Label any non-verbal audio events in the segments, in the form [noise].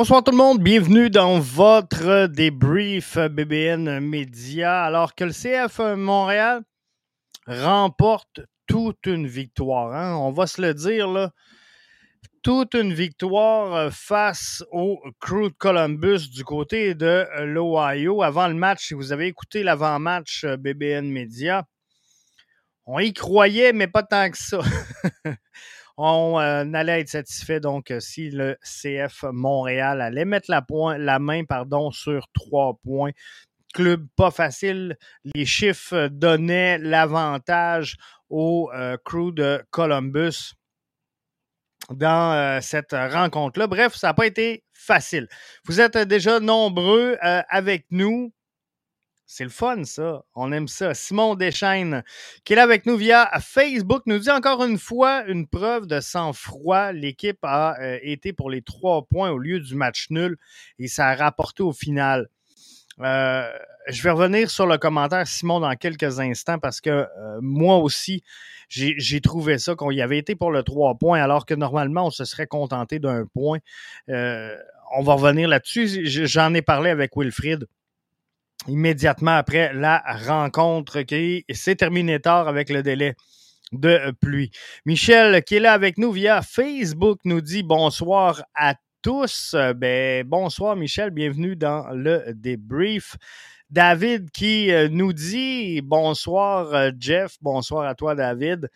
Bonsoir tout le monde, bienvenue dans votre débrief BBN Média. Alors que le CF Montréal remporte toute une victoire, hein? on va se le dire là, toute une victoire face au Crew de Columbus du côté de l'Ohio. Avant le match, si vous avez écouté l'avant-match BBN Média, on y croyait, mais pas tant que ça. [laughs] on euh, allait être satisfait donc euh, si le CF Montréal allait mettre la, main pardon, sur trois points. Club pas facile. Les chiffres donnaient l'avantage au euh, crew de Columbus dans cette rencontre-là. Bref, ça n'a pas été facile. Vous êtes déjà nombreux avec nous. C'est le fun, ça. On aime ça. Simon Deschaines, qui est là avec nous via Facebook, nous dit encore une fois une preuve de sang-froid. L'équipe a euh, été pour les trois points au lieu du match nul et ça a rapporté au final. Euh, je vais revenir sur le commentaire, Simon, dans quelques instants parce que euh, moi aussi, j'ai trouvé ça qu'on y avait été pour le trois points alors que normalement, on se serait contenté d'un point. on va revenir là-dessus. J'en ai parlé avec Wilfrid immédiatement après la rencontre qui s'est terminée tard avec le délai de pluie. Michel, qui est là avec nous via Facebook, nous dit bonsoir à tous. Ben, bonsoir Michel, bienvenue dans le débrief. David qui euh, nous dit bonsoir euh, Jeff, bonsoir à toi David.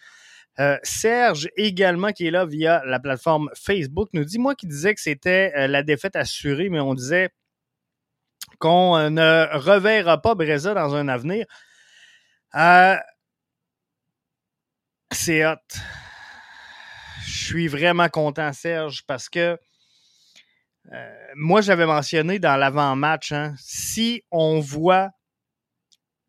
Euh, Serge également qui est là via la plateforme Facebook nous dit moi qui disais que c'était la défaite assurée, mais on disait qu'on ne reverra pas Breza dans un avenir. Euh, c'est hot. Je suis vraiment content, Serge, parce que euh, moi, j'avais mentionné dans l'avant-match, hein, si on voit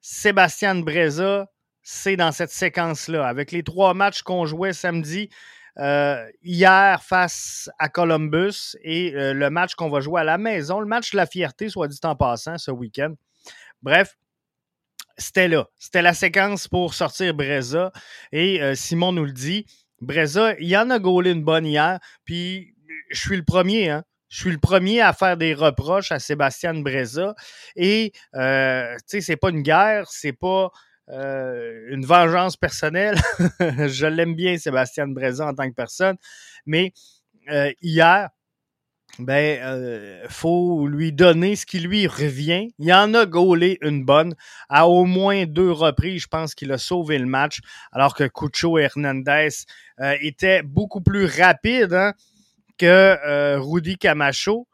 Sébastien Breza, c'est dans cette séquence-là. Avec les trois matchs qu'on jouait samedi, hier face à Columbus et euh, le match qu'on va jouer à la maison, le match de la fierté, soit dit en passant, ce week-end. Bref, c'était là. C'était la séquence pour sortir Breza. Et euh, Simon nous le dit, Breza, il en a gaulé une bonne hier. Puis je suis le premier, hein. Je suis le premier à faire des reproches à Sébastien Breza. Et, tu sais, c'est pas une guerre, c'est pas euh, une vengeance personnelle. [laughs] je l'aime bien, Sébastien Breza, en tant que personne. Mais euh, hier, ben, euh, faut lui donner ce qui lui revient. Il en a gaulé une bonne. À au moins deux reprises, je pense qu'il a sauvé le match, alors que Cucho Hernandez euh, était beaucoup plus rapide hein, que Rudy Camacho.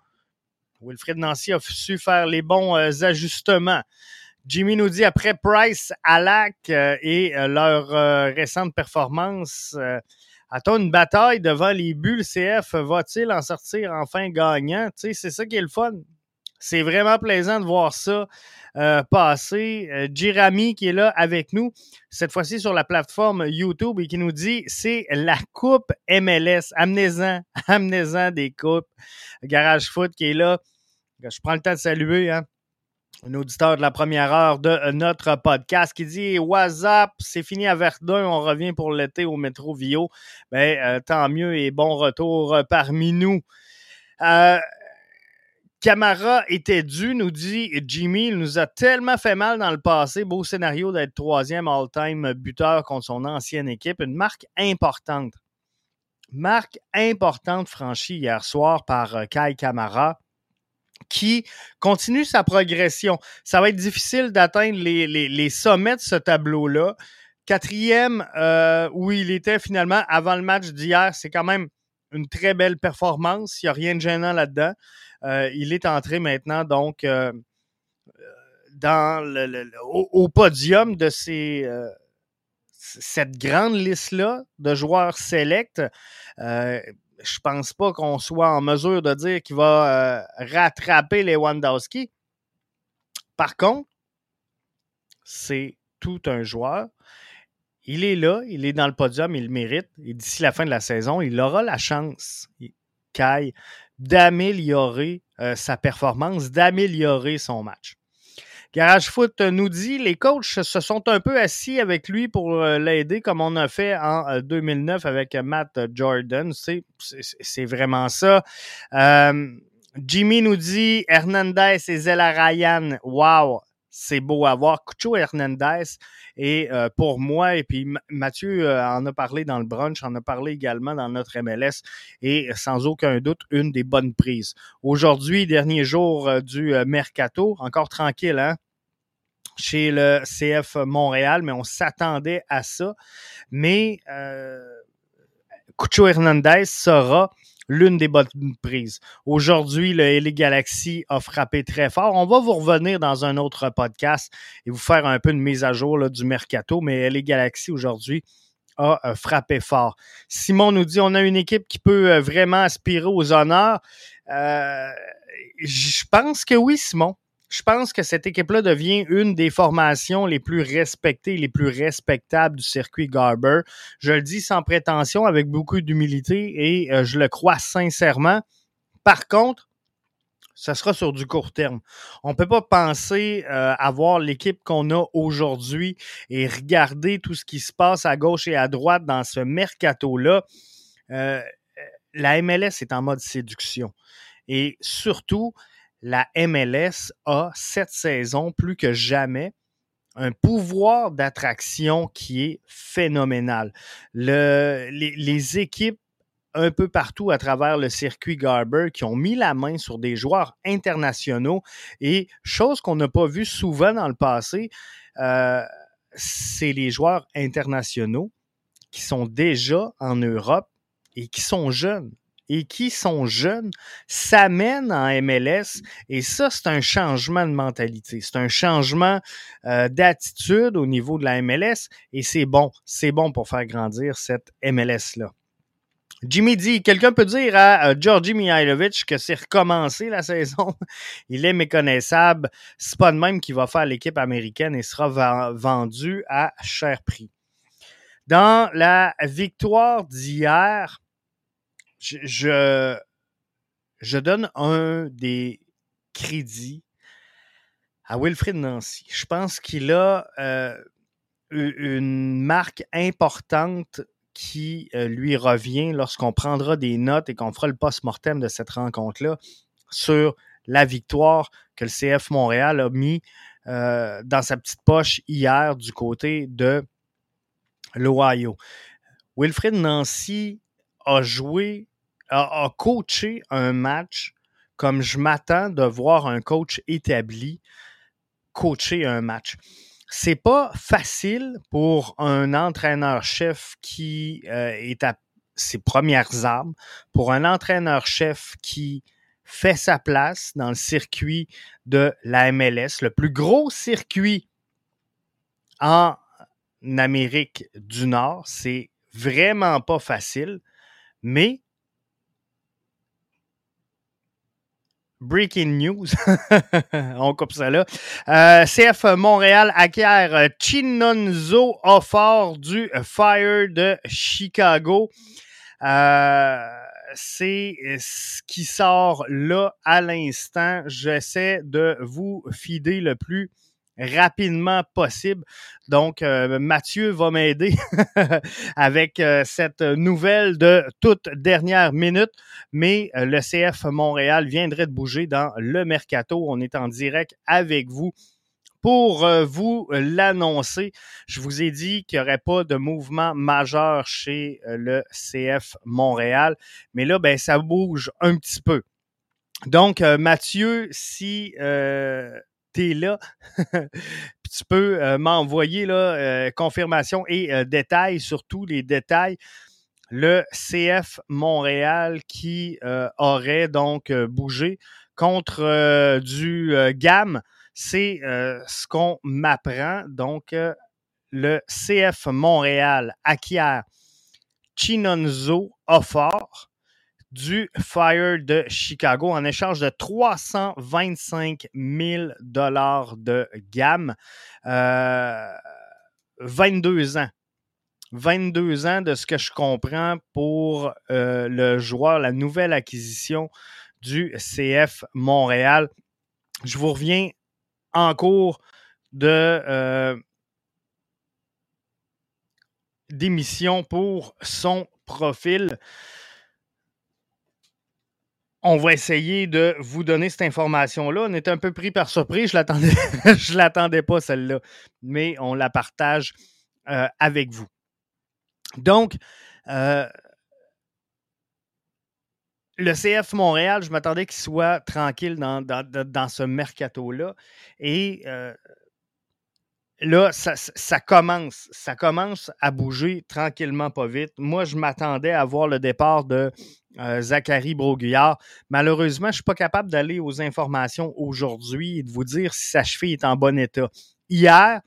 Wilfred Nancy a su faire les bons ajustements. Jimmy nous dit après Price, Alak euh, et euh, leur euh, récente performance, a-t-on une bataille devant les buts? Le CF va-t-il en sortir enfin gagnant? c'est ça qui est le fun. C'est vraiment plaisant de voir ça passer. Jirami qui est là avec nous, cette fois-ci sur la plateforme YouTube et qui nous dit c'est la coupe MLS. Amenez-en, [laughs] amenez-en des coupes. Garage Foot qui est là. Je prends le temps de saluer. Hein un auditeur de la première heure de notre podcast qui dit WhatsApp, c'est fini à Verdun, on revient pour l'été au métro Vio. Ben, euh, tant mieux et bon retour euh, parmi nous. Euh, Camara était dû, nous dit Jimmy. Il nous a tellement fait mal dans le passé. Beau scénario d'être troisième all-time buteur contre son ancienne équipe. Une marque importante. Marque importante franchie hier soir par Kai Camara qui continue sa progression. Ça va être difficile d'atteindre les, les, sommets de ce tableau-là. Quatrième, euh, où il était finalement avant le match d'hier, c'est quand même une très belle performance. Il n'y a rien de gênant là-dedans. Euh, il est entré maintenant, donc, euh, dans le, au, podium de ces, cette grande liste-là de joueurs sélects je pense pas qu'on soit en mesure de dire qu'il va euh, rattraper les Wandowski. Par contre, c'est tout un joueur. Il est là, il est dans le podium, il le mérite. Et d'ici la fin de la saison, il aura la chance, Kai, d'améliorer euh, sa performance, d'améliorer son match. Garage Foot nous dit les coachs se sont un peu assis avec lui pour euh, l'aider comme on a fait en 2009 euh, avec Matt Jordan. C'est vraiment ça. Euh, Jimmy nous dit Hernandez et Zella Ryan. Wow, c'est beau à voir. Cucho Hernandez et pour moi, et puis Mathieu en a parlé dans le brunch, en a parlé également dans notre MLS, et sans aucun doute, une des bonnes prises. Aujourd'hui, dernier jour du mercato, encore tranquille, hein? chez le CF Montréal, mais on s'attendait à ça. Mais euh, Cucho Hernandez sera l'une des bonnes prises. Aujourd'hui, le LA Galaxy a frappé très fort. On va vous revenir dans un autre podcast et vous faire un peu une mise à jour là, du mercato, mais LA Galaxy aujourd'hui a euh, frappé fort. Simon nous dit on a une équipe qui peut euh, vraiment aspirer aux honneurs. je pense que oui, Simon je pense que cette équipe-là devient une des formations les plus respectées, les plus respectables du circuit Garber. Je le dis sans prétention, avec beaucoup d'humilité et euh, je le crois sincèrement. Par contre, ça sera sur du court terme. On ne peut pas penser euh, avoir l'équipe qu'on a aujourd'hui et regarder tout ce qui se passe à gauche et à droite dans ce mercato-là. Euh, la MLS est en mode séduction. Et surtout, la MLS a cette saison plus que jamais un pouvoir d'attraction qui est phénoménal. Le, les, équipes un peu partout à travers le circuit Garber qui ont mis la main sur des joueurs internationaux et chose qu'on n'a pas vu souvent dans le passé, euh, c'est les joueurs internationaux qui sont déjà en Europe et qui sont jeunes et qui sont jeunes s'amènent en MLS et ça, c'est un changement de mentalité. C'est un changement euh, d'attitude au niveau de la MLS et c'est bon. C'est bon pour faire grandir cette MLS-là. Jimmy dit, quelqu'un peut dire à Georgi Mihailovic que c'est recommencé la saison. [laughs] Il est méconnaissable. C'est pas de même qu'il va faire l'équipe américaine et sera vendu à cher prix. Dans la victoire d'hier, je, je, donne un des crédits à Wilfrid Nancy. Je pense qu'il a euh, une marque importante qui euh, lui revient lorsqu'on prendra des notes et qu'on fera le post-mortem de cette rencontre-là sur la victoire que le CF Montréal a mis euh, dans sa petite poche hier du côté de l'Ohio. Wilfrid Nancy a joué a, coaché un match comme je m'attends de voir un coach établi coacher un match. C'est pas facile pour un entraîneur-chef qui euh, est à ses premières armes, pour un entraîneur-chef qui fait sa place dans le circuit de la MLS, le plus gros circuit en Amérique du Nord. C'est vraiment pas facile, mais Breaking news. [laughs] On coupe ça là. Euh, CF Montréal acquiert Chinonzo Offort du Fire de Chicago. Euh, c'est ce qui sort là à l'instant. J'essaie de vous fider le plus rapidement possible. Donc, euh, Mathieu va m'aider [laughs] avec euh, cette nouvelle de toute dernière minute, mais euh, le CF Montréal viendrait de bouger dans le mercato. On est en direct avec vous pour vous l'annoncer. Je vous ai dit qu'il n'y aurait pas de mouvement majeur chez le CF Montréal, mais là, ben, ça bouge un petit peu. Donc, Mathieu, si tu es là, [laughs] tu peux m'envoyer là, confirmation et détails, surtout les détails le CF Montréal qui aurait donc bougé contre du GAM. C'est ce qu'on m'apprend. Donc, le CF Montréal acquiert Chinonzo Offort du Fire de Chicago en échange de 325 000 dollars de gamme. 22 ans. 22 ans de ce que je comprends pour le joueur, la nouvelle acquisition du CF Montréal. Je vous reviens en cours de d'émission pour son profil. On va essayer de vous donner cette information-là. On est un peu pris par surprise. Je l'attendais, [laughs] je l'attendais pas celle-là, mais on la partage avec vous. Donc, euh, le CF Montréal, je m'attendais qu'il soit tranquille dans, dans, ce mercato-là. Et euh, là, ça, commence. Ça commence à bouger tranquillement, pas vite. Moi, je m'attendais à voir le départ de euh, Zachary Broguillard. Malheureusement, je ne suis pas capable d'aller aux informations aujourd'hui et de vous dire si sa cheville est en bon état. Hier,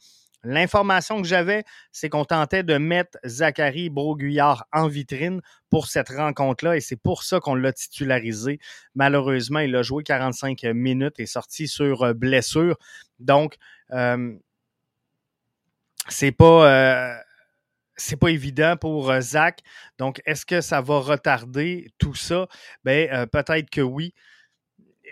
L'information que j'avais, c'est qu'on tentait de mettre Zachary Broguillard en vitrine pour cette rencontre-là et c'est pour ça qu'on l'a titularisé. Malheureusement, il a joué 45 minutes et sorti sur euh, blessure. Donc, euh, c'est pas. Euh, c'est pas évident pour Zach. Donc, est-ce que ça va retarder tout ça? Ben, peut-être que oui.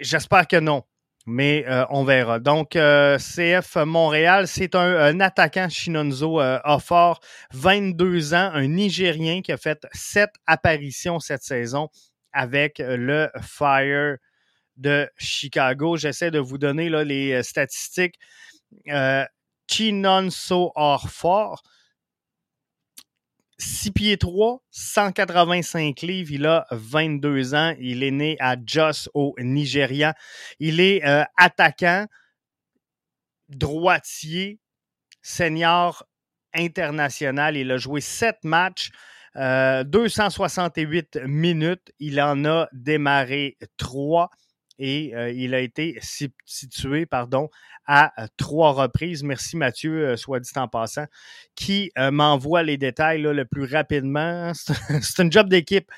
J'espère que non mais euh, on verra. Donc, euh, CF Montréal, c'est un, attaquant Shinonzo euh, fort, 22 ans, un Nigérien qui a fait sept apparitions cette saison avec le Fire de Chicago. J'essaie de vous donner là, les statistiques. Chinonso fort. 6 pieds 3, 185 livres. Il a 22 ans. Il est né à Jos au Nigeria. Il est euh, attaquant, droitier, senior international. Il a joué 7 matchs, 268 euh, minutes. Il en a démarré 3 et euh, il a été situé pardon, à euh, trois reprises. Merci Mathieu, euh, soit dit en passant, qui m'envoie les détails le plus rapidement. [laughs] C'est un job d'équipe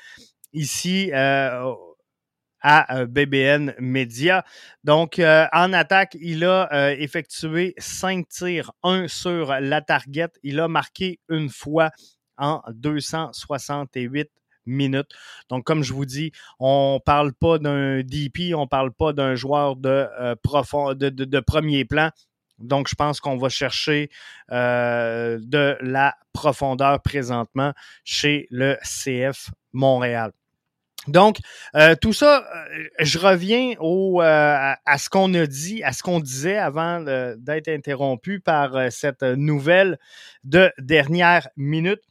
ici à BBN Media. Donc, en attaque, il a effectué cinq tirs, un sur la target. Il a marqué une fois en 268 minutes. Donc, comme je vous dis, on parle pas d'un DP, on parle pas d'un joueur de, euh, profond, de, premier plan. Donc, je pense qu'on va chercher euh, de la profondeur présentement chez le CF Montréal. Donc, euh, tout ça, je reviens au, à ce qu'on a dit, à ce qu'on disait avant d'être interrompu par cette nouvelle de dernière minute.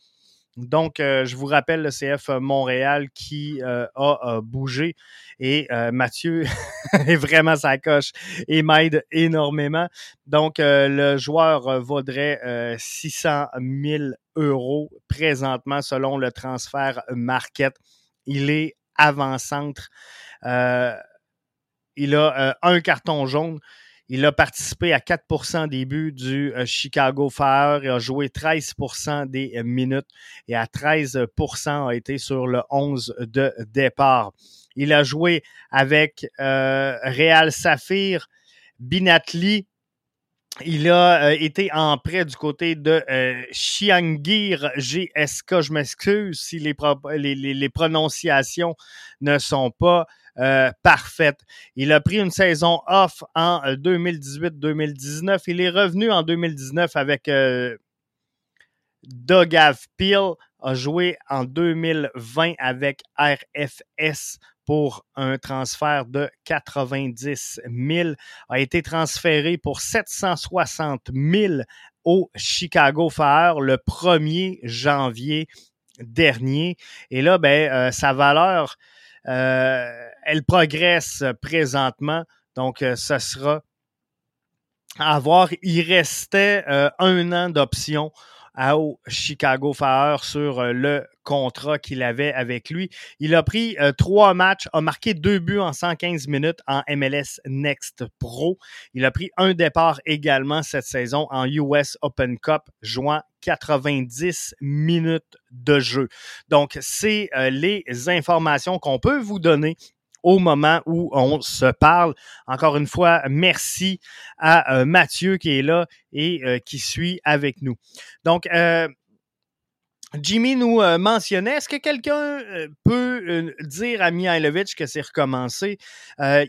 Donc, euh, je vous rappelle le CF Montréal qui euh, a, bougé et euh, Mathieu [laughs] est vraiment sa coche et m'aide énormément. Donc, le joueur vaudrait 600 000 euros présentement selon le transfert market. Il est avant-centre. il a un carton jaune. Il a participé à 4% des buts du euh, Chicago Fire. Il a joué 13% des euh, minutes et à 13% a été sur le 11 de départ. Il a joué avec euh, Real Saphir, Binatli. Il a été en prêt du côté de Chiangir GSK. Je m'excuse si les, prononciations ne sont pas euh, parfaite. Il a pris une saison off en 2018-2019. Euh, Il est revenu en 2019 avec euh, Dogav Peel, a joué en 2020 avec RFS pour un transfert de 90 000, a été transféré pour 760 000 au Chicago Fire le 1er janvier dernier. Et là, ben, sa valeur euh, elle progresse présentement. Donc, ce sera à voir. Il restait un an d'option au Chicago Fire sur euh, le contrat qu'il avait avec lui. Il a pris euh, trois matchs, a marqué deux buts en 115 minutes en MLS Next Pro. Il a pris un départ également cette saison en US Open Cup, jouant 90 minutes de jeu. Donc, c'est euh, les informations qu'on peut vous donner au moment où on se parle. Encore une fois, merci à euh, Mathieu qui est là et euh, qui suit avec nous. Donc, euh, Jimmy nous mentionnait, est-ce que quelqu'un peut dire à Mihailovic que c'est recommencé?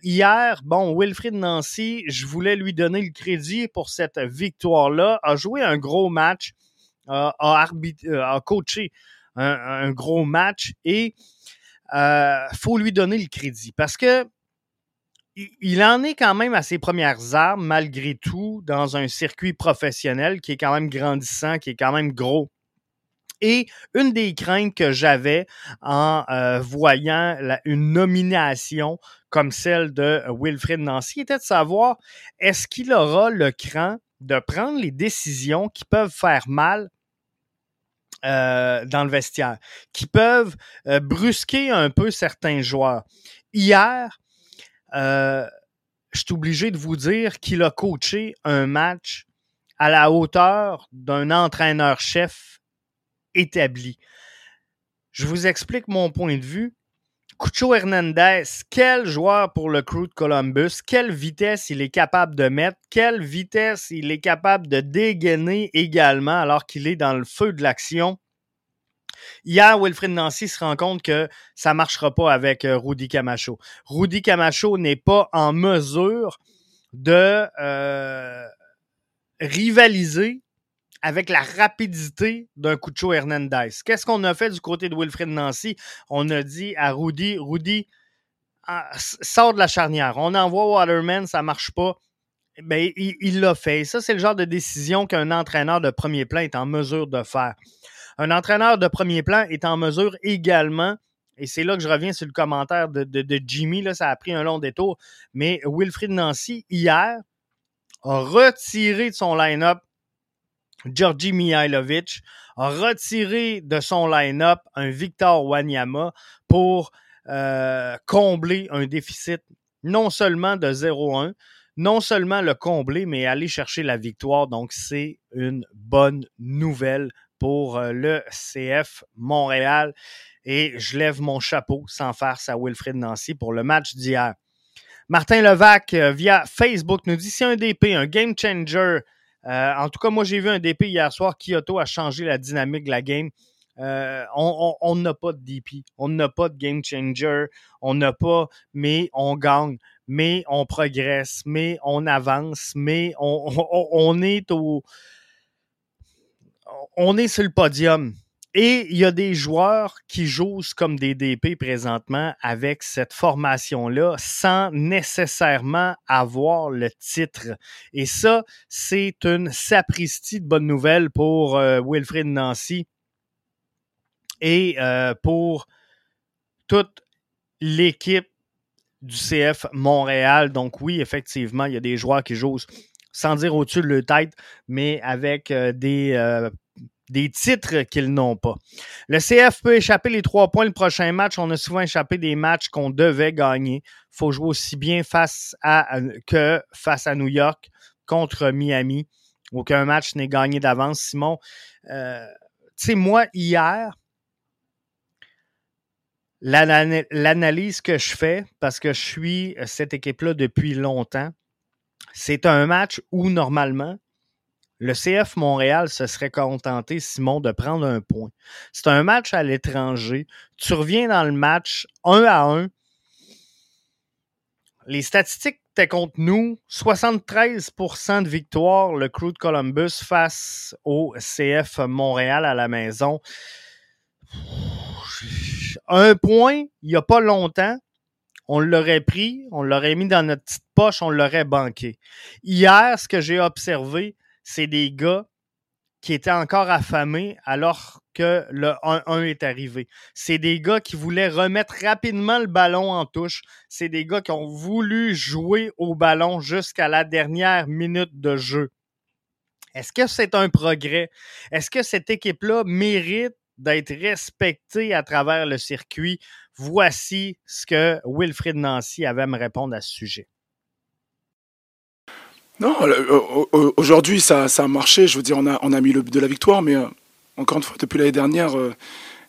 hier, bon, Wilfried Nancy, je voulais lui donner le crédit pour cette victoire-là, a joué un gros match, a, a coaché un, gros match et euh, faut lui donner le crédit parce que il en est quand même à ses premières armes, malgré tout, dans un circuit professionnel qui est quand même grandissant, qui est quand même gros. Et une des craintes que j'avais en euh, voyant une nomination comme celle de Wilfred Nancy était de savoir est-ce qu'il aura le cran de prendre les décisions qui peuvent faire mal euh, dans le vestiaire, qui peuvent euh, brusquer un peu certains joueurs. Hier, euh, je suis obligé de vous dire qu'il a coaché un match à la hauteur d'un entraîneur-chef établi. Je vous explique mon point de vue. Cucho Hernandez, quel joueur pour le crew de Columbus, quelle vitesse il est capable de mettre, quelle vitesse il est capable de dégainer également alors qu'il est dans le feu de l'action? Hier, Wilfred Nancy se rend compte que ça ne marchera pas avec euh, Rudy Camacho. Rudy Camacho n'est pas en mesure de euh, rivaliser avec la rapidité d'un Cucho Hernandez. Qu'est-ce qu'on a fait du côté de Wilfred Nancy? On a dit à Rudy, Rudy, ah, sort de la charnière. On envoie Waterman, ça marche pas. Ben, il l'a fait. Ça, c'est le genre de décision qu'un entraîneur de premier plan est en mesure de faire. Un entraîneur de premier plan est en mesure également, et c'est là que je reviens sur le commentaire de, de Jimmy, là, ça a pris un long détour, mais Wilfried Nancy, hier, a retiré de son line-up Georgi Mihailovic a retiré de son line-up un Victor Wanyama pour euh, combler un déficit non seulement de 0-1, non seulement le combler, mais aller chercher la victoire. Donc, c'est une bonne nouvelle pour euh, le CF Montréal. Et je lève mon chapeau sans farce à Wilfred Nancy pour le match d'hier. Martin Levac, euh, via Facebook, nous dit c'est un DP, un game changer euh, en tout cas, moi, j'ai vu un DP hier soir. Kyoto a changé la dynamique de la game. Euh, on n'a pas de DP, on n'a pas de game changer, on n'a pas, mais on gagne, mais on progresse, mais on avance, mais on, [laughs] on est au, on est sur le podium. Et il y a des joueurs qui jouent comme des DP présentement avec cette formation-là sans nécessairement avoir le titre. Et ça, c'est une sapristi de bonne nouvelle pour euh, Wilfrid Nancy et euh, pour toute l'équipe du CF Montréal. Donc oui, effectivement, il y a des joueurs qui jouent sans dire au-dessus de leur tête, mais avec euh, des euh, des titres qu'ils n'ont pas. Le CF peut échapper les trois points le prochain match. On a souvent échappé des matchs qu'on devait gagner. Il faut jouer aussi bien face à que face à New York contre Miami. Aucun match n'est gagné d'avance. Simon, euh, tu sais, moi, hier, l'analyse que je fais, parce que je suis cette équipe-là depuis longtemps, c'est un match où normalement, le CF Montréal se serait contenté, Simon, de prendre un point. C'est un match à l'étranger. Tu reviens dans le match un à un. Les statistiques étaient contre nous. 73% de victoire, le crew de Columbus face au CF Montréal à la maison. Un point, il n'y a pas longtemps, on l'aurait pris, on l'aurait mis dans notre petite poche, on l'aurait banqué. Hier, ce que j'ai observé, c'est des gars qui étaient encore affamés alors que le 1-1 est arrivé. C'est des gars qui voulaient remettre rapidement le ballon en touche. C'est des gars qui ont voulu jouer au ballon jusqu'à la dernière minute de jeu. Est-ce que c'est un progrès? Est-ce que cette équipe-là mérite d'être respectée à travers le circuit? Voici ce que Wilfrid Nancy avait à me répondre à ce sujet. Non, aujourd'hui ça, a marché. Je veux dire, on a, on a mis le, de la victoire, mais euh, encore une fois, depuis l'année dernière, euh,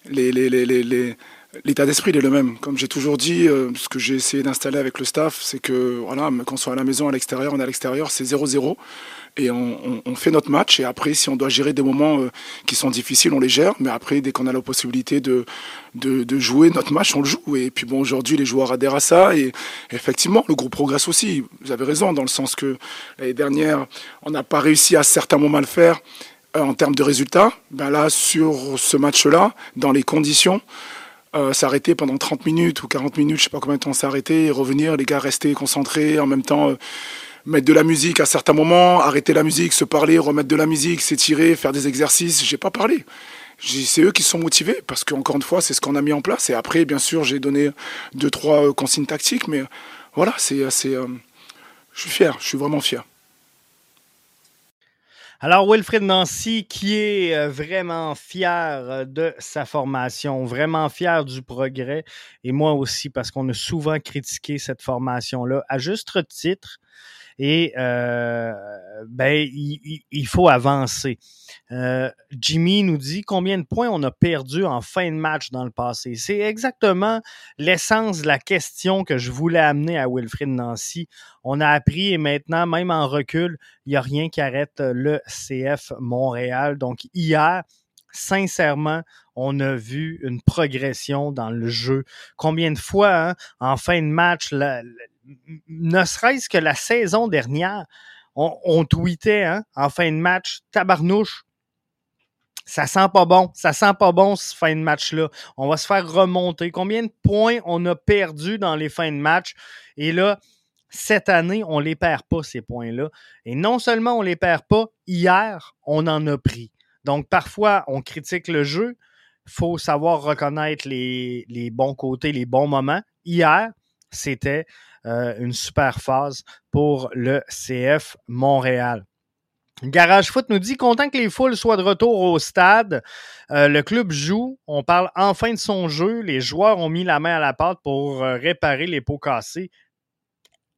l'état d'esprit est le même. Comme j'ai toujours dit, euh, ce que j'ai essayé d'installer avec le staff, c'est que voilà, qu'on soit à la maison, à l'extérieur, on est à l'extérieur, c'est 0-0 et on, fait notre match. Et après, si on doit gérer des moments euh, qui sont difficiles, on les gère. Mais après, dès qu'on a la possibilité de, de, jouer notre match, on le joue. Et puis bon, aujourd'hui, les joueurs adhèrent à ça. Et effectivement, le groupe progresse aussi. Vous avez raison, dans le sens que l'année dernière, on n'a pas réussi à certains moments à le faire euh, en termes de résultats. Ben là, sur ce match-là, dans les conditions, euh, s'arrêter pendant 30 minutes ou 40 minutes, je sais pas combien de temps s'arrêter, et revenir, les gars rester concentrés, en même temps mettre de la musique à certains moments, arrêter la musique, se parler, remettre de la musique, s'étirer, faire des exercices. J'ai pas parlé. C'est eux qui sont motivés parce qu'encore une fois, c'est ce qu'on a mis en place. Et après, bien sûr, j'ai donné deux, trois euh, consignes tactiques, mais voilà, c'est assez. Euh, je suis fier, je suis vraiment fier. Alors, Wilfred Nancy, qui est euh, vraiment fier de sa formation, vraiment fier du progrès, et moi aussi, parce qu'on a souvent critiqué cette formation-là, à juste titre, et euh, ben, il, faut avancer. Euh, Jimmy nous dit combien de points on a perdu en fin de match dans le passé. C'est exactement l'essence de la question que je voulais amener à Wilfrid Nancy. On a appris et maintenant, même en recul, il n'y a rien qui arrête le CF Montréal. Donc hier, sincèrement, on a vu une progression dans le jeu. Combien de fois, hein, en fin de match, ne serait-ce que la saison dernière, on, tweetait hein, en fin de match, tabarnouche, ça sent pas bon, ça sent pas bon ce fin de match-là. On va se faire remonter. Combien de points on a perdu dans les fins de match? Et là, cette année, on les perd pas, ces points-là. Et non seulement on les perd pas, hier, on en a pris. Donc, parfois, on critique le jeu. faut savoir reconnaître les, bons côtés, les bons moments. Hier, c'était une super phase pour le CF Montréal. Garage Foot nous dit content que les foules soient de retour au stade. Euh, le club joue. On parle enfin de son jeu. Les joueurs ont mis la main à la pâte pour euh, réparer les pots cassés.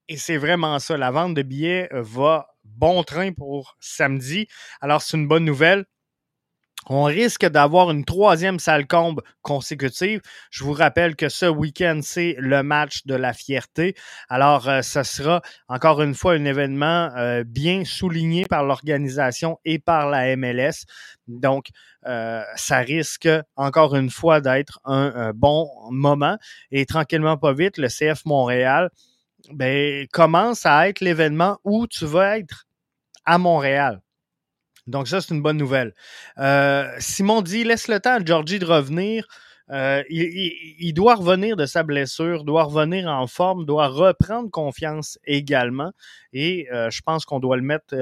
Et c'est vraiment ça. La vente de billets va bon train pour samedi. Alors, c'est une bonne nouvelle on risque d'avoir une troisième salle combe consécutive. Je vous rappelle que ce week-end, c'est le match de la fierté. Alors, euh, ce sera encore une fois un événement euh, bien souligné par l'organisation et par la MLS. Donc, euh, ça risque encore une fois d'être un, bon moment. Et tranquillement, pas vite, le CF Montréal ben, commence à être l'événement où tu vas être à Montréal. Donc, ça, c'est une bonne nouvelle. Euh, Simon dit laisse le temps à Georgie de revenir. Euh, il, doit revenir de sa blessure, doit revenir en forme, doit reprendre confiance également. Et euh, je pense qu'on doit le mettre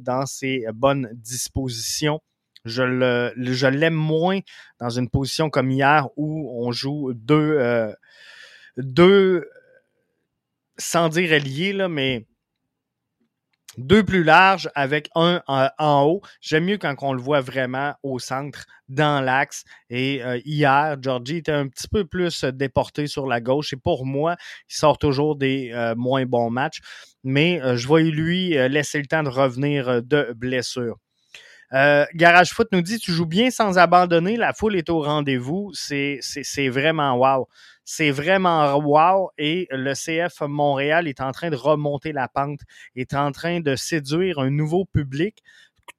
dans ses bonnes dispositions. Je, le, je l'aime moins dans une position comme hier où on joue deux, deux sans dire alliés, là, mais deux plus larges avec un en, haut. J'aime mieux quand on le voit vraiment au centre, dans l'axe. Et euh, hier, Georgie était un petit peu plus déporté sur la gauche. Et pour moi, il sort toujours des euh, moins bons matchs. Mais euh, je vais lui laisser le temps de revenir de blessure. Garage Foot nous dit Tu joues bien sans abandonner, la foule est au rendez-vous. C'est vraiment wow. C'est vraiment wow et le CF Montréal est en train de remonter la pente, est en train de séduire un nouveau public,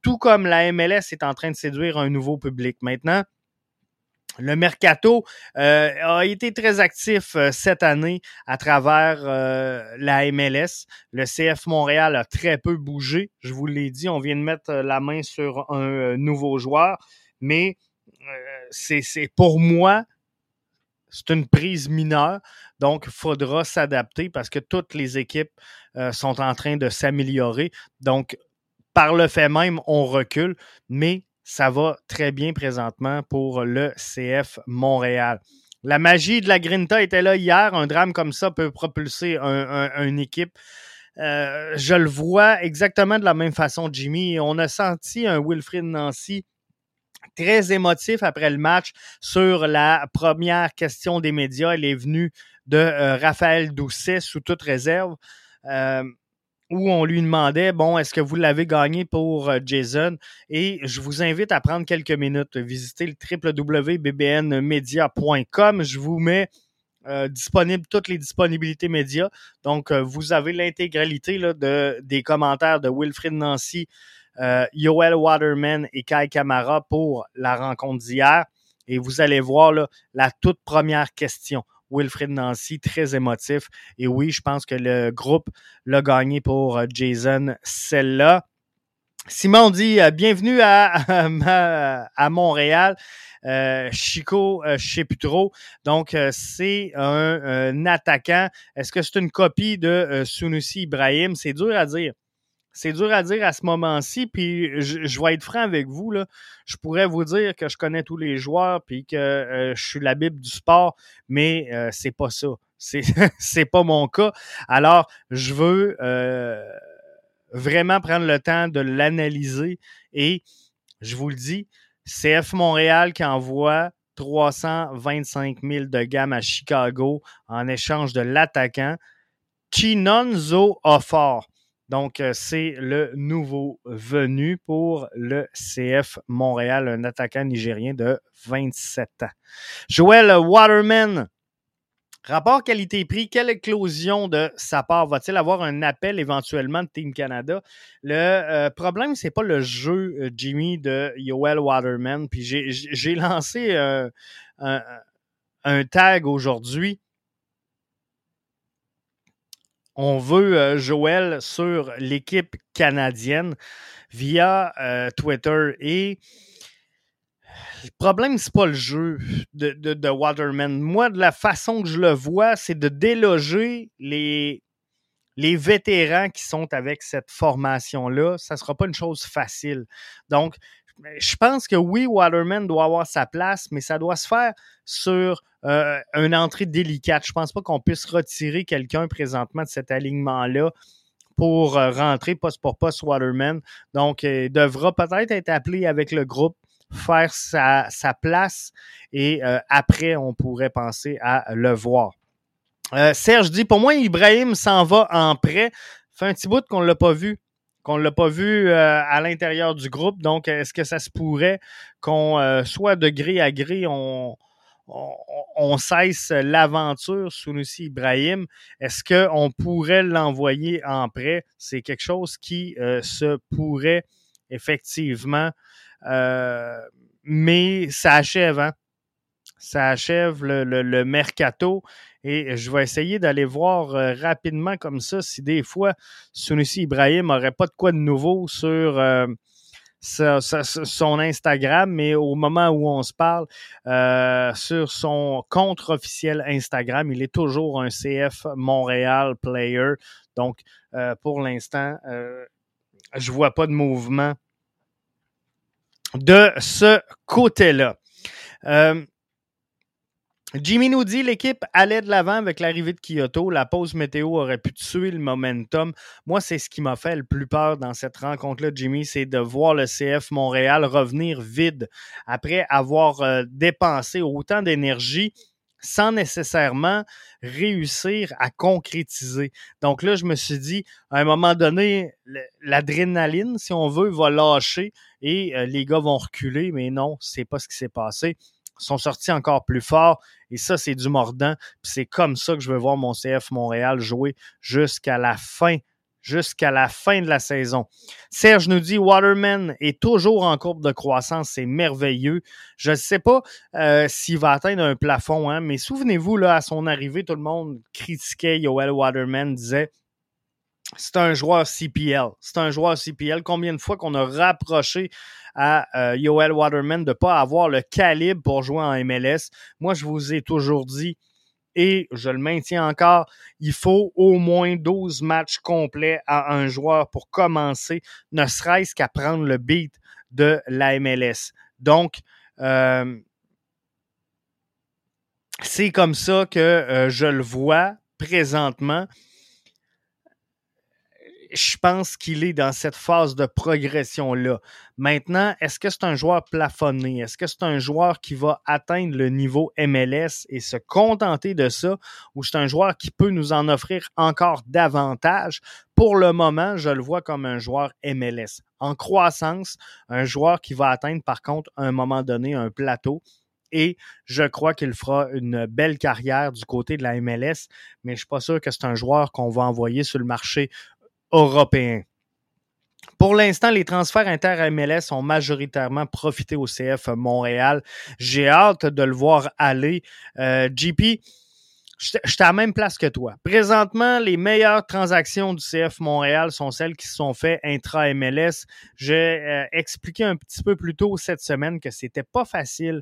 tout comme la MLS est en train de séduire un nouveau public. Maintenant, le mercato euh, a été très actif euh, cette année à travers euh, la MLS. Le CF Montréal a très peu bougé. Je vous l'ai dit, on vient de mettre la main sur un nouveau joueur, mais c'est pour moi c'est une prise mineure. Donc, il faudra s'adapter parce que toutes les équipes euh, sont en train de s'améliorer. Donc, par le fait même, on recule, mais ça va très bien présentement pour le CF Montréal. La magie de la Grinta était là hier. Un drame comme ça peut propulser une équipe. Euh, je le vois exactement de la même façon, Jimmy. On a senti un Wilfrid Nancy très émotif après le match sur la première question des médias. Elle est venue de euh, Raphaël Doucet sous toute réserve. Euh, où on lui demandait, bon, est-ce que vous l'avez gagné pour euh, Jason? Et je vous invite à prendre quelques minutes, visiter le www.bbnmedia.com. Je vous mets euh, disponible toutes les disponibilités médias. Donc, euh, vous avez l'intégralité de, des commentaires de Wilfrid Nancy, Yoel Waterman et Kai Kamara pour la rencontre d'hier. Et vous allez voir la toute première question. Wilfred Nancy, très émotif. Et oui, je pense que le groupe l'a gagné pour euh, Jason, celle-là. Simon dit euh, bienvenue à, Montréal. Euh, Chico euh. Donc, c'est un, attaquant. Est-ce que c'est une copie de Sunusi Ibrahim? C'est dur à dire. C'est dur à dire à ce moment-ci, puis je, vais être franc avec vous. Là. Je pourrais vous dire que je connais tous les joueurs, puis que euh, je suis la Bible du sport, mais euh, c'est pas ça. C'est, [laughs] c'est pas mon cas. Alors, je veux euh, vraiment prendre le temps de l'analyser et je vous le dis, CF Montréal qui envoie 325 000 de gamme à Chicago en échange de l'attaquant Chinonzo Offort. Donc, euh, c'est le nouveau venu pour le CF Montréal, un attaquant nigérien de 27 ans. Joël Waterman, rapport qualité-prix, quelle éclosion de sa part? Va-t-il avoir un appel éventuellement de Team Canada? Le euh, problème, c'est pas le jeu, euh, Jimmy, de Joel Waterman. Puis j'ai lancé un tag aujourd'hui on veut euh, Joël sur l'équipe canadienne via euh, Twitter et le problème, c'est pas le jeu de, Waterman. Moi, de la façon que je le vois, c'est de déloger les, les vétérans qui sont avec cette formation-là. Ça sera pas une chose facile. Donc, je pense que oui, Waterman doit avoir sa place, mais ça doit se faire sur euh, une entrée délicate. Je pense pas qu'on puisse retirer quelqu'un présentement de cet alignement-là pour euh, rentrer poste pour poste Waterman. Donc, il devra peut-être être appelé avec le groupe, faire sa, place et euh, après, on pourrait penser à le voir. Serge dit, pour moi, Ibrahim s'en va en prêt. Fait un petit bout qu'on ne l'a pas vu qu'on ne l'a pas vu à l'intérieur du groupe. Donc, est-ce que ça se pourrait qu'on soit de gré à gré, on, on, cesse l'aventure Sunusi Ibrahim. Est-ce qu'on pourrait l'envoyer en prêt? C'est quelque chose qui euh, se pourrait effectivement, euh, mais ça achève, hein? Ça achève le, mercato et je vais essayer d'aller voir euh, rapidement comme ça si des fois Sunusi Ibrahim n'aurait pas de quoi de nouveau sur son Instagram, mais au moment où on se parle, euh, sur son compte officiel Instagram, il est toujours un CF Montréal player. Donc, euh, pour l'instant, euh, je vois pas de mouvement de ce côté-là. Jimmy nous dit l'équipe allait de l'avant avec l'arrivée de Kyoto. La pause météo aurait pu tuer le momentum. Moi, c'est ce qui m'a fait le plus peur dans cette rencontre-là, Jimmy, c'est de voir le CF Montréal revenir vide après avoir euh, dépensé autant d'énergie sans nécessairement réussir à concrétiser. Donc là, je me suis dit, à un moment donné, l'adrénaline, si on veut, va lâcher et euh, les gars vont reculer, mais non, c'est pas ce qui s'est passé sont sortis encore plus forts. Et ça, c'est du mordant. C'est comme ça que je veux voir mon CF Montréal jouer jusqu'à la fin jusqu'à la fin de la saison. Serge nous dit Waterman est toujours en courbe de croissance, c'est merveilleux. Je ne sais pas euh, s'il va atteindre un plafond, hein, mais souvenez-vous, là, à son arrivée, tout le monde critiquait Yoel Waterman, disait c'est un joueur CPL. C'est un joueur CPL. Combien de fois qu'on a rapproché à euh, Yoel Waterman de ne pas avoir le calibre pour jouer en MLS? Moi, je vous ai toujours dit, et je le maintiens encore, il faut au moins 12 matchs complets à un joueur pour commencer, ne serait-ce qu'à prendre le beat de la MLS. Donc, euh, c'est comme ça que euh, je le vois présentement je pense qu'il est dans cette phase de progression-là. Maintenant, est-ce que c'est un joueur plafonné? Est-ce que c'est un joueur qui va atteindre le niveau MLS et se contenter de ça? Ou c'est un joueur qui peut nous en offrir encore davantage? Pour le moment, je le vois comme un joueur MLS. En croissance, un joueur qui va atteindre par contre à un moment donné un plateau et je crois qu'il fera une belle carrière du côté de la MLS, mais je ne suis pas sûr que c'est un joueur qu'on va envoyer sur le marché Pour l'instant, les transferts inter-MLS ont majoritairement profité au CF Montréal. J'ai hâte de le voir aller. Euh, JP, je suis à la même place que toi. Présentement, les meilleures transactions du CF Montréal sont celles qui se sont faites intra-MLS. J'ai euh, expliqué un petit peu plus tôt cette semaine que c'était pas facile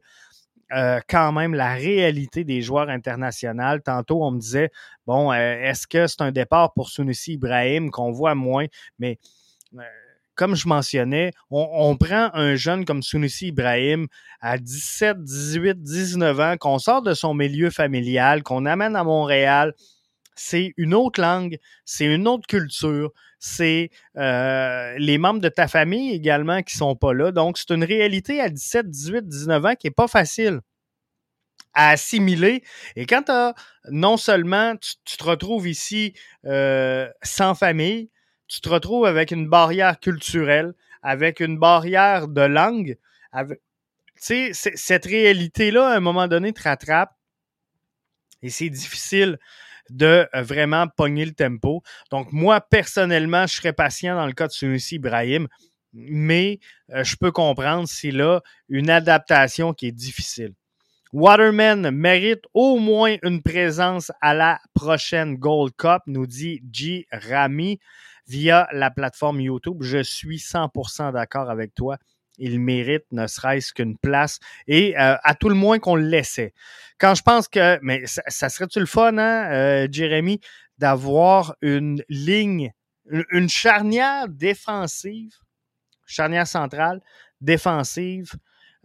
euh, quand même la réalité des joueurs internationaux. Tantôt, on me disait, bon, euh, est-ce que c'est un départ pour Sunusi Ibrahim qu'on voit moins? Mais euh, comme je mentionnais, on, prend un jeune comme Sunusi Ibrahim à 17, 18, 19 ans, qu'on sort de son milieu familial, qu'on amène à Montréal. C'est une autre langue, c'est une autre culture, c'est euh, les membres de ta famille également qui sont pas là. Donc, c'est une réalité à 17, 18, 19 ans qui est pas facile à assimiler. Et quand as, non seulement tu, te retrouves ici euh, sans famille, tu te retrouves avec une barrière culturelle, avec une barrière de langue. Tu sais, cette réalité-là, à un moment donné, te rattrape. Et c'est difficile de euh, vraiment pogner le tempo. Donc, moi, personnellement, je serais patient dans le cas de celui-ci, Ibrahim, mais euh, je peux comprendre s'il a une adaptation qui est difficile. Waterman mérite au moins une présence à la prochaine Gold Cup, nous dit G. Rami via la plateforme YouTube. Je suis 100% d'accord avec toi il mérite ne serait-ce qu'une place et euh, à tout le moins qu'on le laissait. Quand je pense que, mais ça, serait-tu le fun, hein, euh, Jérémy, d'avoir une ligne, une, charnière défensive, charnière centrale défensive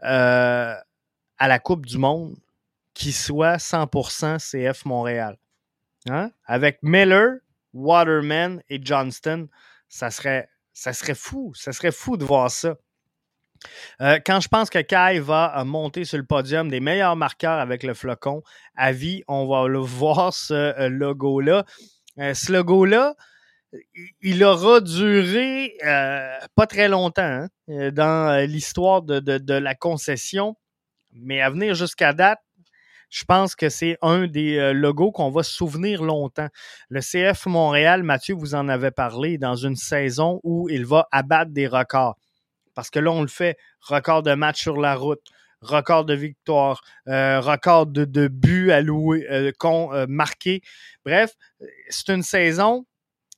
euh, à la Coupe du Monde qui soit 100% CF Montréal. Hein? Avec Miller, Waterman et Johnston, ça serait, ça serait fou. Ça serait fou de voir ça. Euh, quand je pense que Kai va euh, monter sur le podium des meilleurs marqueurs avec le flocon, à vie, on va le [laughs] voir ce euh, logo-là. ce logo-là, il aura duré pas très longtemps hein, dans l'histoire de, la concession, mais à venir jusqu'à date, je pense que c'est un des logos qu'on va souvenir longtemps. Le CF Montréal, Mathieu vous en avait parlé, dans une saison où il va abattre des records. Parce que là, on le fait. Record de match sur la route, record de victoire, euh, record de, buts alloués, euh, euh, marqués. Bref, c'est une saison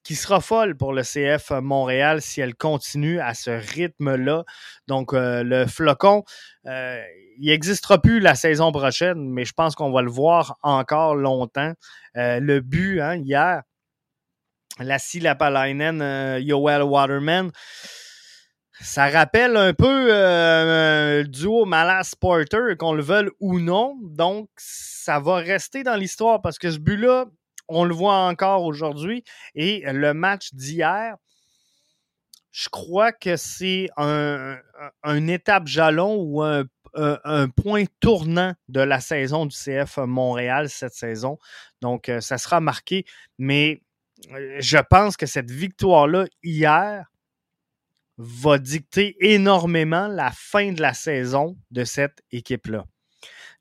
qui sera folle pour le CF Montréal si elle continue à ce rythme-là. Donc, le flocon, il n'existera plus la saison prochaine, mais je pense qu'on va le voir encore longtemps. le but, hein, hier, la Lapalainen, Yoel Waterman, ça rappelle un peu euh, le duo Malas Porter, qu'on le veuille ou non. Donc, ça va rester dans l'histoire parce que ce but-là, on le voit encore aujourd'hui. Et le match d'hier, je crois que c'est un, un, étape jalon ou un, un, point tournant de la saison du CF Montréal cette saison. Donc, euh, ça sera marqué. Mais euh, je pense que cette victoire-là hier va dicter énormément la fin de la saison de cette équipe-là.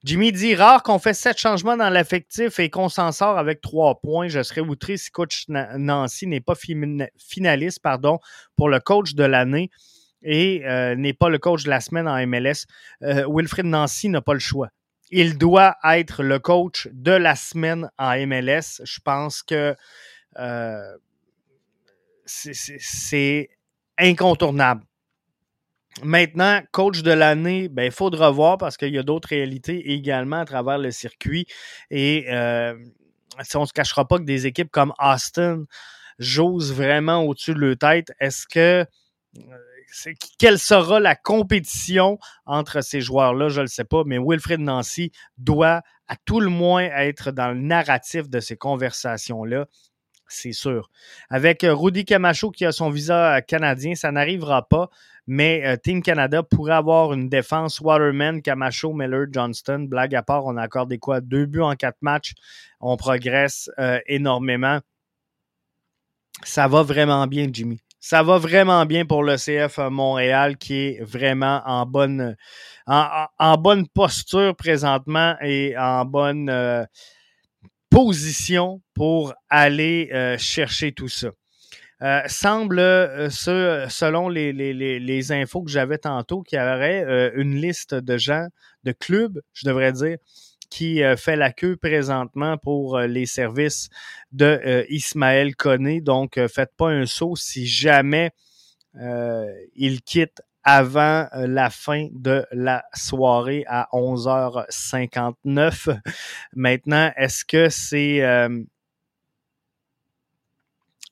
Jimmy dit rare qu'on fait sept changements dans l'effectif et qu'on s'en sort avec trois points. Je serais outré si coach Nancy n'est pas finaliste pardon, pour le coach de l'année et euh, n'est pas le coach de la semaine en MLS. Euh, Wilfred Nancy n'a pas le choix. Il doit être le coach de la semaine en MLS. Je pense que euh, c'est incontournable. Maintenant, coach de l'année, ben, il faudra voir parce qu'il y a d'autres réalités également à travers le circuit. Et euh, si on ne se cachera pas que des équipes comme Austin j'ose vraiment au-dessus de leur tête, est-ce que quelle sera la compétition entre ces joueurs-là, je ne le sais pas, mais Wilfred Nancy doit à tout le moins être dans le narratif de ces conversations-là c'est sûr. Avec euh, Rudy Camacho qui a son visa euh, canadien, ça n'arrivera pas, mais euh, Team Canada pourrait avoir une défense Waterman, Camacho, Miller, Johnston. Blague à part, on a accordé quoi? Deux buts en quatre matchs. On progresse énormément. Ça va vraiment bien, Jimmy. Ça va vraiment bien pour le CF Montréal qui est vraiment en bonne, en, bonne posture présentement et en bonne position pour aller euh, chercher tout ça. Euh, semble, euh, ce, selon les, les, les, infos que j'avais tantôt, qu'il y aurait une liste de gens, de clubs, je devrais dire, qui fait la queue présentement pour les services de Ismaël Koné. Donc, faites pas un saut si jamais il quitte avant euh, la fin de la soirée à 11h59. [laughs] Maintenant, est-ce que c'est euh,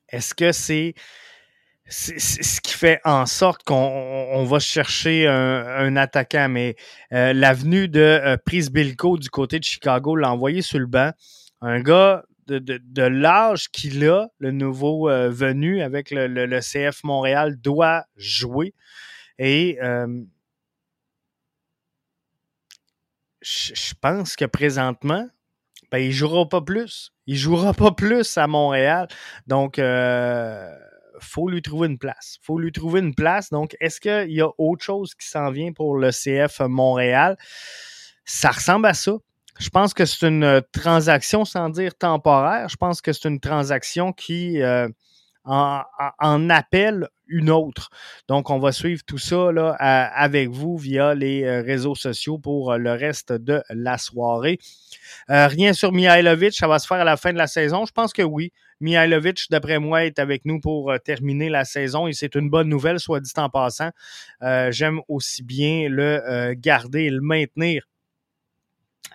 est-ce que c'est ce qui fait en sorte qu'on va chercher un, attaquant, mais euh, l'avenue de Prisbilco du côté de Chicago l'a envoyé sur le banc. Un gars de, l'âge qu'il a, le nouveau venu avec le, CF Montréal, doit jouer. Et euh, je pense que présentement, ben, il ne jouera pas plus. Il ne jouera pas plus à Montréal. Donc, il euh, faut lui trouver une place. faut lui trouver une place. Donc, est-ce qu'il y a autre chose qui s'en vient pour le CF Montréal? Ça ressemble à ça. Je pense que c'est une transaction, sans dire temporaire. Je pense que c'est une transaction qui euh, en, en, appelle une autre. Donc, on va suivre tout ça là, avec vous via les euh, réseaux sociaux pour euh, le reste de la soirée. Euh, rien sur Mihailovic, ça va se faire à la fin de la saison? Je pense que oui. Mihailovic, d'après moi, est avec nous pour terminer la saison et c'est une bonne nouvelle, soit dit en passant. J'aime aussi bien le garder et le maintenir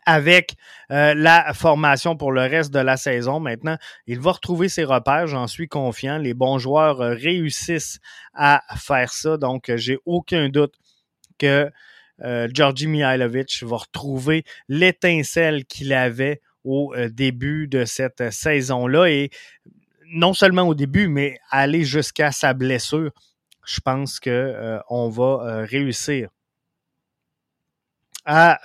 avec euh, la formation pour le reste de la saison. Maintenant, il va retrouver ses repères, j'en suis confiant. Les bons joueurs euh, réussissent à faire ça, donc euh, j'ai aucun doute que Georgi Mihailovic va retrouver l'étincelle qu'il avait au début de cette saison-là et non seulement au début, mais aller jusqu'à sa blessure. Je pense que on va réussir à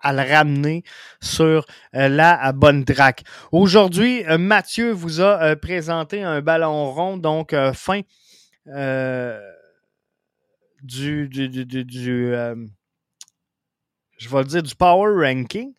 à le ramener sur euh, la bonne track. Aujourd'hui, euh, Mathieu vous a euh, présenté un ballon rond, donc fin du, du, du, du je vais le dire, du Power Ranking.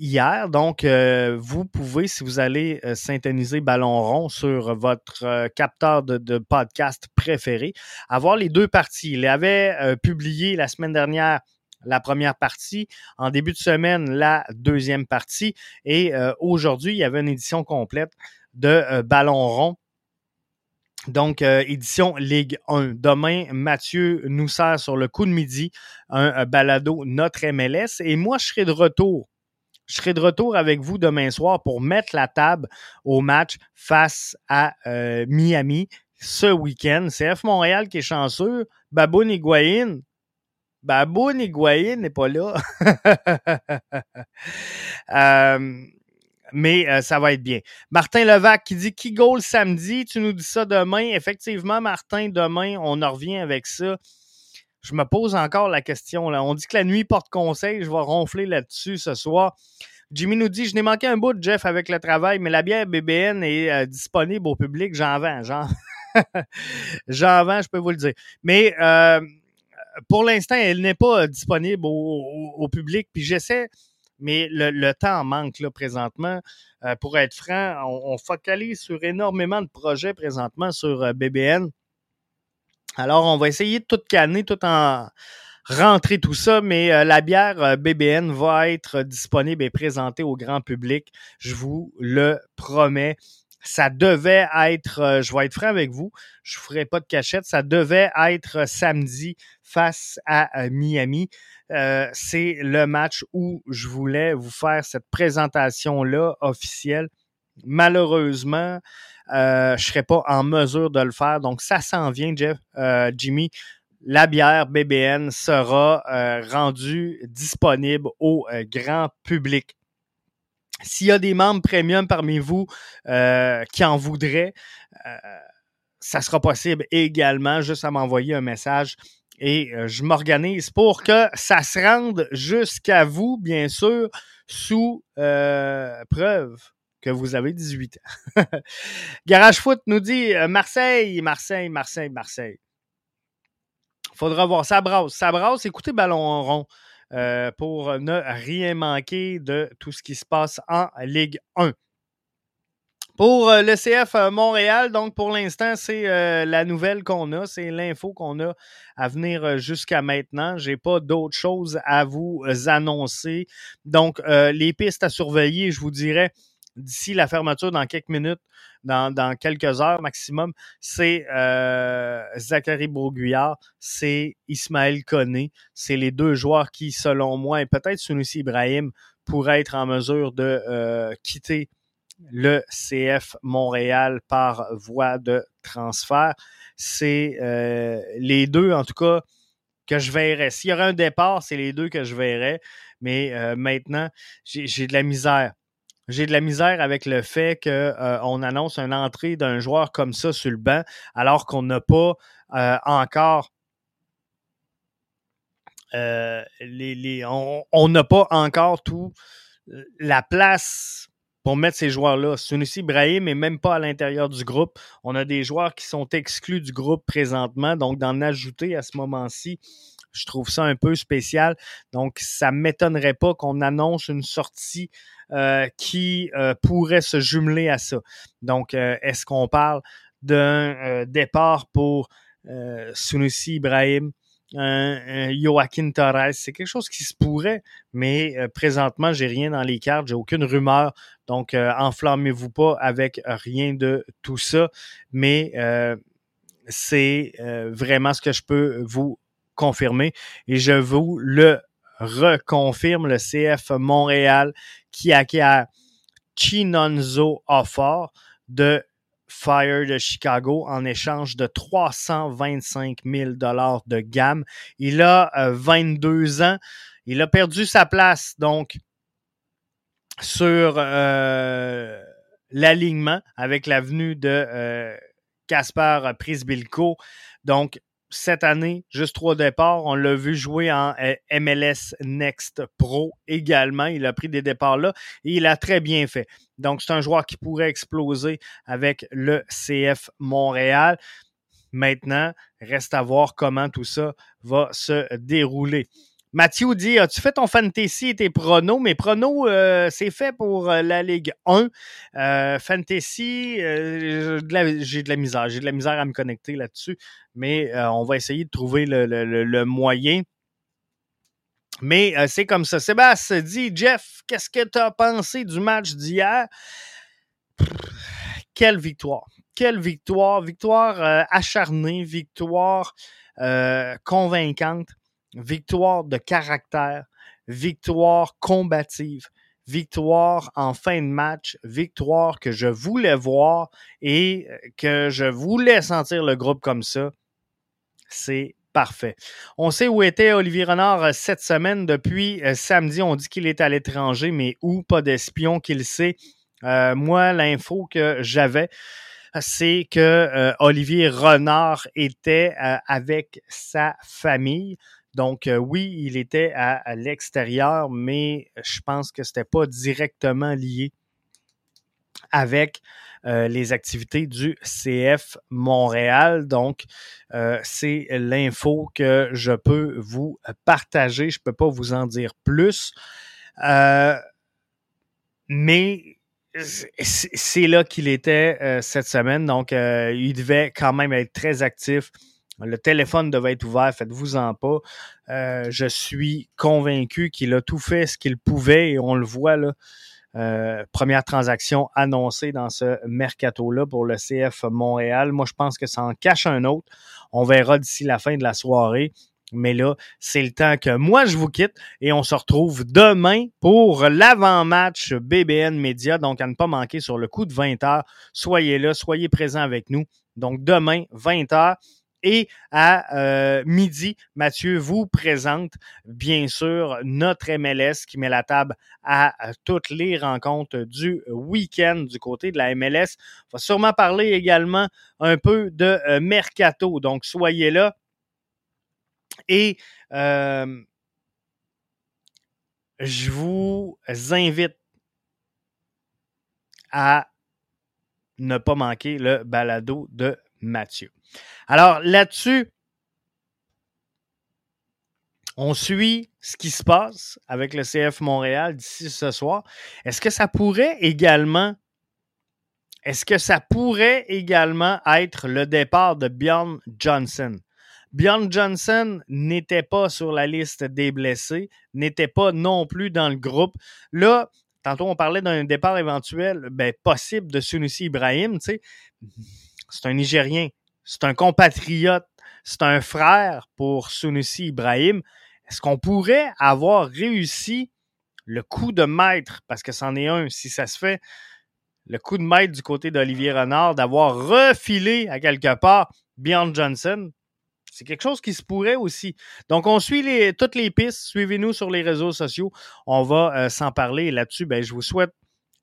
hier. Donc, vous pouvez, si vous allez synthétiser Ballon rond sur votre capteur de, de, podcast préféré, avoir les deux parties. Il avait publié la semaine dernière la première partie. En début de semaine, la deuxième partie. Et euh, aujourd'hui, il y avait une édition complète de euh, Ballon rond. Donc, euh, édition Ligue 1. Demain, Mathieu nous sert sur le coup de midi un balado Notre MLS. Et moi, je serai de retour. Je serai de retour avec vous demain soir pour mettre la table au match face à Miami ce week-end. C'est F Montréal qui est chanceux. Baboun Higuain, Baboun Higuain n'est pas là. [laughs] Euh, mais euh, ça va être bien. Martin Levac qui dit qui goal samedi, tu nous dis ça demain. Effectivement, Martin, demain, on en revient avec ça. Je me pose encore la question. Là. On dit que la nuit porte conseil. Je vais ronfler là-dessus ce soir. Jimmy nous dit Je n'ai manqué un bout, de Jeff, avec le travail, mais la bière BBN est euh, disponible au public. J'en vends. J'en... [laughs] j'en vends, je peux vous le dire. Mais pour l'instant, elle n'est pas disponible au, public. Puis j'essaie, mais le, temps manque là présentement. Euh, pour être franc, on, focalise sur énormément de projets présentement sur euh, BBN. Alors, on va essayer de tout canner, tout en rentrer tout ça, mais euh, la bière BBN va être disponible et présentée au grand public. Je vous le promets. Ça devait être, je vais être franc avec vous, je ne ferai pas de cachette, ça devait être samedi face à Miami. Euh, c'est le match où je voulais vous faire cette présentation-là officielle. Malheureusement, je ne serais pas en mesure de le faire. Donc, ça s'en vient, Jeff, Jimmy. La bière BBN sera rendue disponible au grand public. S'il y a des membres premium parmi vous qui en voudraient, ça sera possible également, juste à m'envoyer un message et euh, je m'organise pour que ça se rende jusqu'à vous, bien sûr, sous euh, preuve que vous avez 18 ans. [laughs] Garage Foot nous dit euh, Marseille, Marseille, Marseille, Marseille. Faudra voir. Ça brasse, ça brasse. Écoutez Ballon rond pour ne rien manquer de tout ce qui se passe en Ligue 1. Pour euh, le CF euh, Montréal, donc pour l'instant, c'est euh, la nouvelle qu'on a, c'est l'info qu'on a à venir jusqu'à maintenant. J'ai pas d'autres choses à vous annoncer. Donc, les pistes à surveiller, je vous dirais, d'ici la fermeture dans quelques minutes, dans, quelques heures maximum, c'est Zachary Bourguillard, c'est Ismaël Koné. C'est les deux joueurs qui, selon moi, et peut-être Sunusi Ibrahim, pourraient être en mesure de quitter le CF Montréal par voie de transfert. C'est euh, les deux, en tout cas, que je verrais. S'il y aurait un départ, c'est les deux que je verrais. Mais euh, maintenant, j'ai de la misère. J'ai de la misère avec le fait qu'on euh, annonce une entrée d'un joueur comme ça sur le banc, alors qu'on n'a pas encore les, on n'a pas encore tout la place pour mettre ces joueurs-là. Sunusi Ibrahim n'est même pas à l'intérieur du groupe. On a des joueurs qui sont exclus du groupe présentement, donc d'en ajouter à ce moment-ci, je trouve ça un peu spécial. Donc, ça ne m'étonnerait pas qu'on annonce une sortie euh, qui euh, pourrait se jumeler à ça. Donc, euh, est-ce qu'on parle d'un départ pour Sunusi Ibrahim? un, Joaquin Torres? C'est quelque chose qui se pourrait, mais euh, présentement, j'ai rien dans les cartes, j'ai aucune rumeur. Donc, euh, enflammez-vous pas avec rien de tout ça. Mais euh, c'est vraiment ce que je peux vous confirmer. Et je vous le reconfirme, le CF Montréal qui acquiert Chinonzo Offort de Fire de Chicago en échange de 325 000 dollars de gamme. Il a 22 euh, ans. Il a perdu sa place donc sur euh, l'alignement avec la venue de Casper euh, Prisbilko. Donc cette année, juste trois départs. On l'a vu jouer en euh, MLS Next Pro également. Il a pris des départs là et il a très bien fait. Donc, c'est un joueur qui pourrait exploser avec le CF Montréal. Maintenant, reste à voir comment tout ça va se dérouler. Mathieu dit As-tu fait ton fantasy et tes pronos? Mes pronos, euh, c'est fait pour euh, la Ligue 1. Euh, fantasy, j'ai de la misère. J'ai de la misère à me connecter là-dessus. Mais on va essayer de trouver le, moyen. Mais c'est comme ça. Sébastien dit Jeff, qu'est-ce que tu as pensé du match d'hier? Quelle victoire Quelle victoire Victoire acharnée, victoire convaincante victoire de caractère, victoire combative, victoire en fin de match, victoire que je voulais voir et euh, que je voulais sentir le groupe comme ça. C'est parfait. On sait où était Olivier Renard euh, cette semaine. Depuis euh, samedi, on dit qu'il est à l'étranger, mais où? Pas d'espion qu'il sait. moi, l'info que j'avais, c'est que Olivier Renard était avec sa famille. Donc, euh, oui, il était à, l'extérieur, mais je pense que ce n'était pas directement lié avec euh, les activités du CF Montréal. Donc, euh, c'est l'info que je peux vous partager. Je ne peux pas vous en dire plus. mais c'est là qu'il était cette semaine. Donc, il devait quand même être très actif le téléphone devait être ouvert, faites-vous-en pas. Euh, je suis convaincu qu'il a tout fait ce qu'il pouvait et on le voit là. Euh, première transaction annoncée dans ce mercato-là pour le CF Montréal. Moi, je pense que ça en cache un autre. On verra d'ici la fin de la soirée. Mais là, c'est le temps que moi, je vous quitte et on se retrouve demain pour l'avant-match BBN Média. Donc, à ne pas manquer sur le coup de 20 heures. Soyez là, soyez présents avec nous. Donc, demain, 20 heures. Et à euh, midi, Mathieu vous présente bien sûr notre MLS qui met la table à, toutes les rencontres du week-end du côté de la MLS. On va sûrement parler également un peu de euh, mercato. Donc soyez là. Et euh, je vous invite à ne pas manquer le balado de Mathieu. Alors là-dessus, on suit ce qui se passe avec le CF Montréal d'ici ce soir. Est-ce que ça pourrait également est-ce que ça pourrait également être le départ de Bjorn Johnson? Bjorn Johnson n'était pas sur la liste des blessés, n'était pas non plus dans le groupe. Là, tantôt on parlait d'un départ éventuel ben, possible de Sunusi Ibrahim. C'est un Nigérien c'est un compatriote, c'est un frère pour Sunusi Ibrahim. Est-ce qu'on pourrait avoir réussi le coup de maître, parce que c'en est un, si ça se fait, le coup de maître du côté d'Olivier Renard, d'avoir refilé à quelque part Bjorn Johnson, c'est quelque chose qui se pourrait aussi. Donc, on suit toutes les pistes. Suivez-nous sur les réseaux sociaux. On va euh, s'en parler là-dessus. Ben, je vous souhaite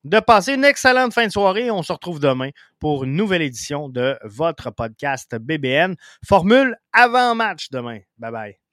de passer une excellente fin de soirée. On se retrouve demain pour une nouvelle édition de votre podcast BBN. Formule avant match demain. Bye bye.